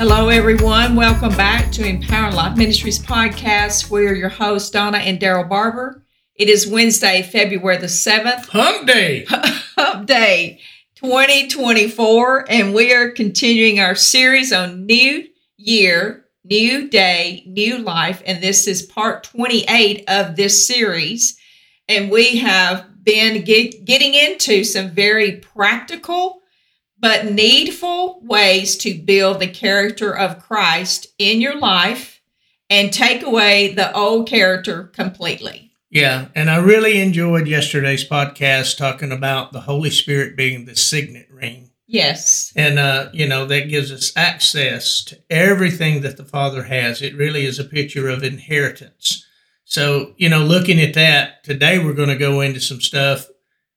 Hello, everyone. Welcome back to Empowering Life Ministries podcast. We are your hosts, Donna and Daryl Barber. It is Wednesday, February the 7th, Hump Day. Hump Day 2024, and we are continuing our series on New Year, New Day, New Life. And this is part 28 of this series. And we have been get, getting into some very practical but needful ways to build the character of Christ in your life and take away the old character completely. Yeah, and I really enjoyed yesterday's podcast talking about the Holy Spirit being the signet ring. Yes. And, uh, you know, that gives us access to everything that the Father has. It really is a picture of inheritance. So, you know, looking at that, today we're going to go into some stuff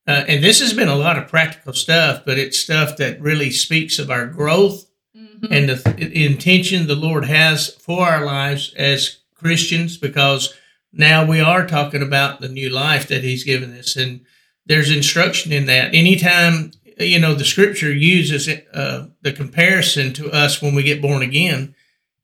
uh, and this has been a lot of practical stuff, but it's stuff that really speaks of our growth mm-hmm. and the th- intention the Lord has for our lives as Christians, because now we are talking about the new life that He's given us. And there's instruction in that. Anytime, you know, the scripture uses uh, the comparison to us when we get born again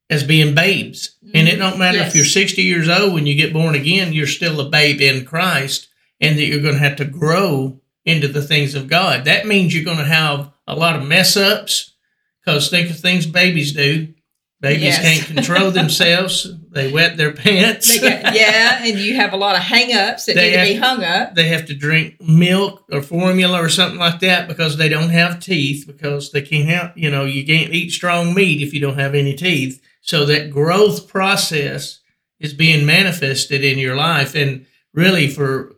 as being babes. Mm-hmm. And it mm-hmm. don't matter yes. if you're 60 years old when you get born again, you're still a babe in Christ and that you're going to have to grow into the things of God. That means you're going to have a lot of mess ups because think of things babies do. Babies yes. can't control themselves. They wet their pants. Got, yeah, and you have a lot of hang ups that they need to be hung up. They have to drink milk or formula or something like that because they don't have teeth because they can't have, you know, you can't eat strong meat if you don't have any teeth. So that growth process is being manifested in your life. And really for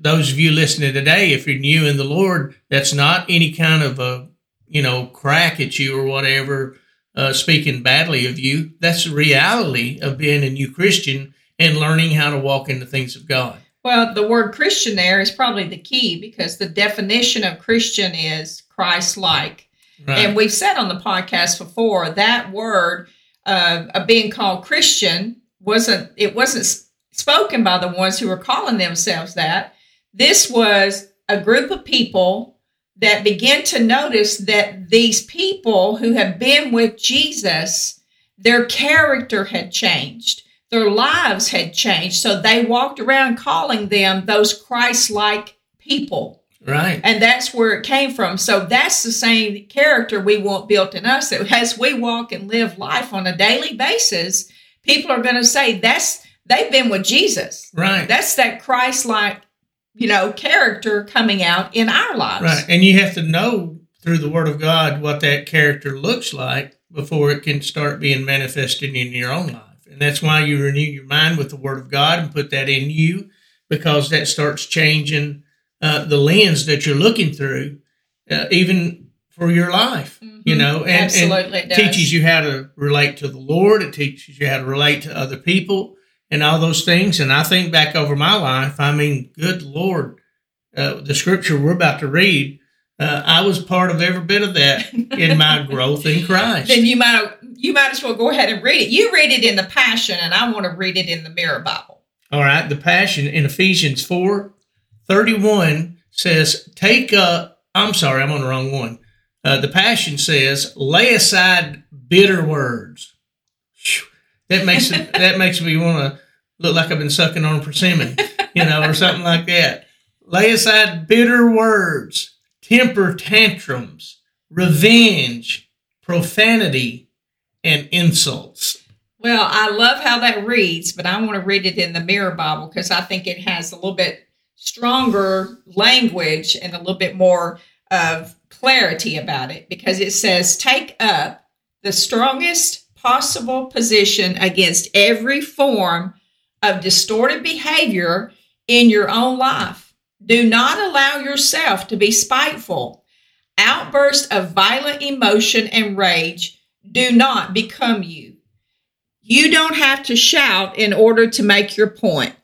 those of you listening today, if you're new in the Lord, that's not any kind of a, you know, crack at you or whatever, uh, speaking badly of you. That's the reality of being a new Christian and learning how to walk in the things of God. Well, the word Christian there is probably the key because the definition of Christian is Christ like. Right. And we've said on the podcast before that word uh, of being called Christian wasn't, it wasn't spoken by the ones who were calling themselves that. This was a group of people that began to notice that these people who have been with Jesus, their character had changed. Their lives had changed. So they walked around calling them those Christ like people. Right. And that's where it came from. So that's the same character we want built in us. That as we walk and live life on a daily basis, people are going to say that's they've been with Jesus. Right. That's that Christ like you know, character coming out in our lives. Right. And you have to know through the Word of God what that character looks like before it can start being manifested in your own life. And that's why you renew your mind with the Word of God and put that in you because that starts changing uh, the lens that you're looking through, uh, even for your life, mm-hmm. you know, and, Absolutely and teaches you how to relate to the Lord. It teaches you how to relate to other people and all those things. And I think back over my life, I mean, good Lord, uh, the scripture we're about to read, uh, I was part of every bit of that in my growth in Christ. Then you might you might as well go ahead and read it. You read it in the Passion, and I want to read it in the Mirror Bible. All right, the Passion in Ephesians four thirty one says, "Take up." I'm sorry, I'm on the wrong one. Uh, the Passion says, "Lay aside bitter words." That makes it, that makes me want to look like I've been sucking on a persimmon, you know, or something like that. Lay aside bitter words, temper tantrums, revenge, profanity, and insults. Well, I love how that reads, but I want to read it in the Mirror Bible because I think it has a little bit stronger language and a little bit more of clarity about it because it says, Take up the strongest possible position against every form of distorted behavior in your own life. Do not allow yourself to be spiteful. Outbursts of violent emotion and rage do not become you. You don't have to shout in order to make your point.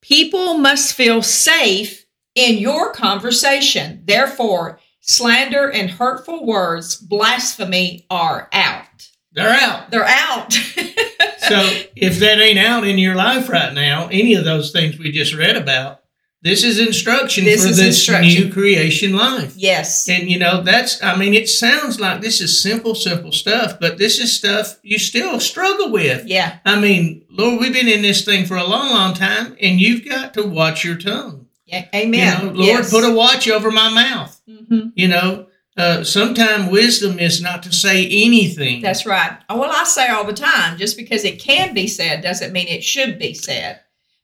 People must feel safe in your conversation. Therefore, slander and hurtful words, blasphemy are out. They're out. They're out. so if that ain't out in your life right now, any of those things we just read about, This is instruction This for is this instruction. new creation life. Yes. And you know, that's I mean, it sounds like this is simple, simple stuff, but this is stuff you still struggle with. Yeah. I mean, Lord, we've been in this thing for a long, long time, and you've got to watch your tongue. Yeah. Amen. You know, Lord, Yes. put a watch over my mouth. Mhm. You know, uh, sometimes wisdom is not to say anything. That's right. Oh, Well, I say all the time, just because it can be said doesn't mean it should be said.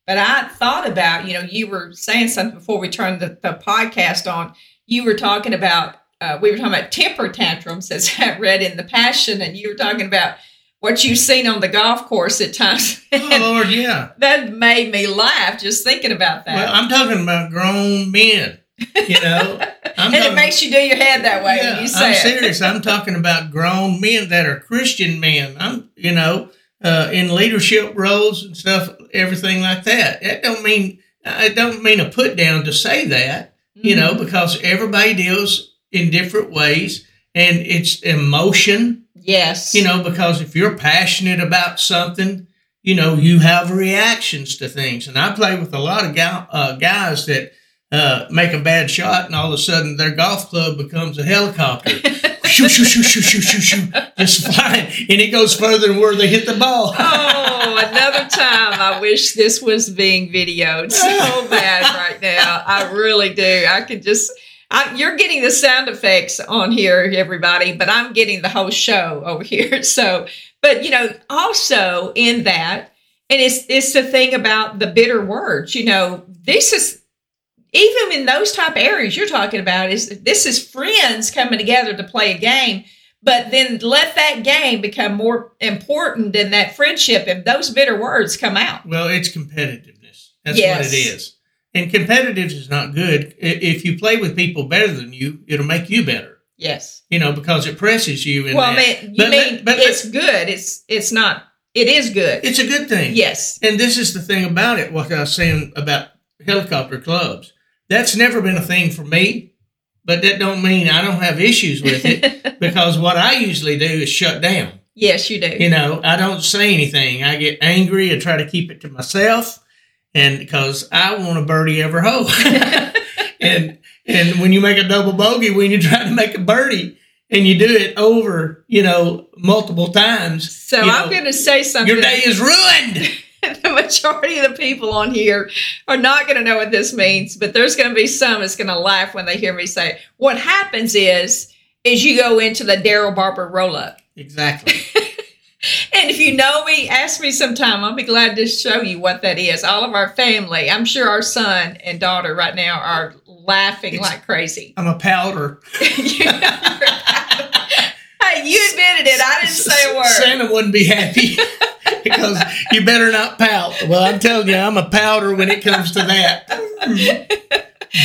But I thought about, you know, you were saying something before we turned the, the podcast on. You were talking about, uh, we were talking about temper tantrums, as I read in the Passion, and you were talking about what you've seen on the golf course at times. oh, Lord, yeah. that made me laugh just thinking about that. Well, I'm talking about grown men. You know, I'm and it makes you do your head that way Yeah, when you say I'm it. serious. I'm talking about grown men that are Christian men. I'm, you know, uh, in leadership roles and stuff, everything like that. That don't mean I don't mean a put down to say that, you Mhm. know, because everybody deals in different ways, and it's emotion, Yes. you know, because if you're passionate about something, you know, you have reactions to things. And I play with a lot of guy, uh, guys that uh, make a bad shot, and all of a sudden their golf club becomes a helicopter. shoo, shoo, shoo, shoo, shoo, shoo, shoo, just flying, and it goes further than where they hit the ball. oh, another time. I wish this was being videoed so bad right now. I really do. I could just. I, you're getting the sound effects on here, everybody, but I'm getting the whole show over here. So, but you know, also in that, and it's it's the thing about the bitter words. You know, this is even in those type of areas you're talking about is this is friends coming together to play a game but then let that game become more important than that friendship and those bitter words come out Well, it's competitiveness. That's Yes. what it is. And competitiveness is not good. If you play with people better than you, it'll make you better. yes You know, because it presses you. In well that. mean you But- mean but- but- it's good it's it's not it is good it's a good thing. yes And this is the thing about it, what I was saying about helicopter clubs. That's never been a thing for me, but that don't mean I don't have issues with it because what I usually do is shut down. yes you do You know, I don't say anything. I get angry and try to keep it to myself and because I want a birdie every hole. and and when you make a double bogey, when you try to make a birdie and you do it over, you know, multiple times, so i'm going to say something your day is ruined. the majority of the people on here are not going to know what this means, but there's going to be some that's going to laugh when they hear me say, "What happens is, is you go into the Daryl Barber roll up, Exactly. and if you know me, ask me sometime. I'll be glad to show you what that is. All of our family, I'm sure our son and daughter right now are laughing It's- like crazy. I'm a powder. Hey, you admitted it. I didn't say a word. Santa wouldn't be happy because you better not pout. Well, I'm telling you, I'm a powder when it comes to that.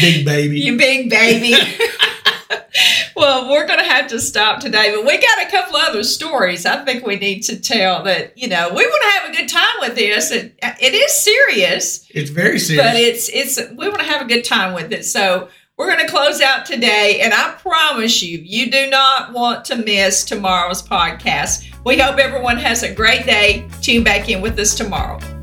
Big baby. You big baby. well, we're going to have to stop today, but we got a couple other stories I think we need to tell that, you know, we want to have a good time with this. It, it is serious, it's very serious. but it's, it's, we want to have a good time with it. So we're going to close out today, and I promise you, you do not want to miss tomorrow's podcast. We hope everyone has a great day. Tune back in with us tomorrow.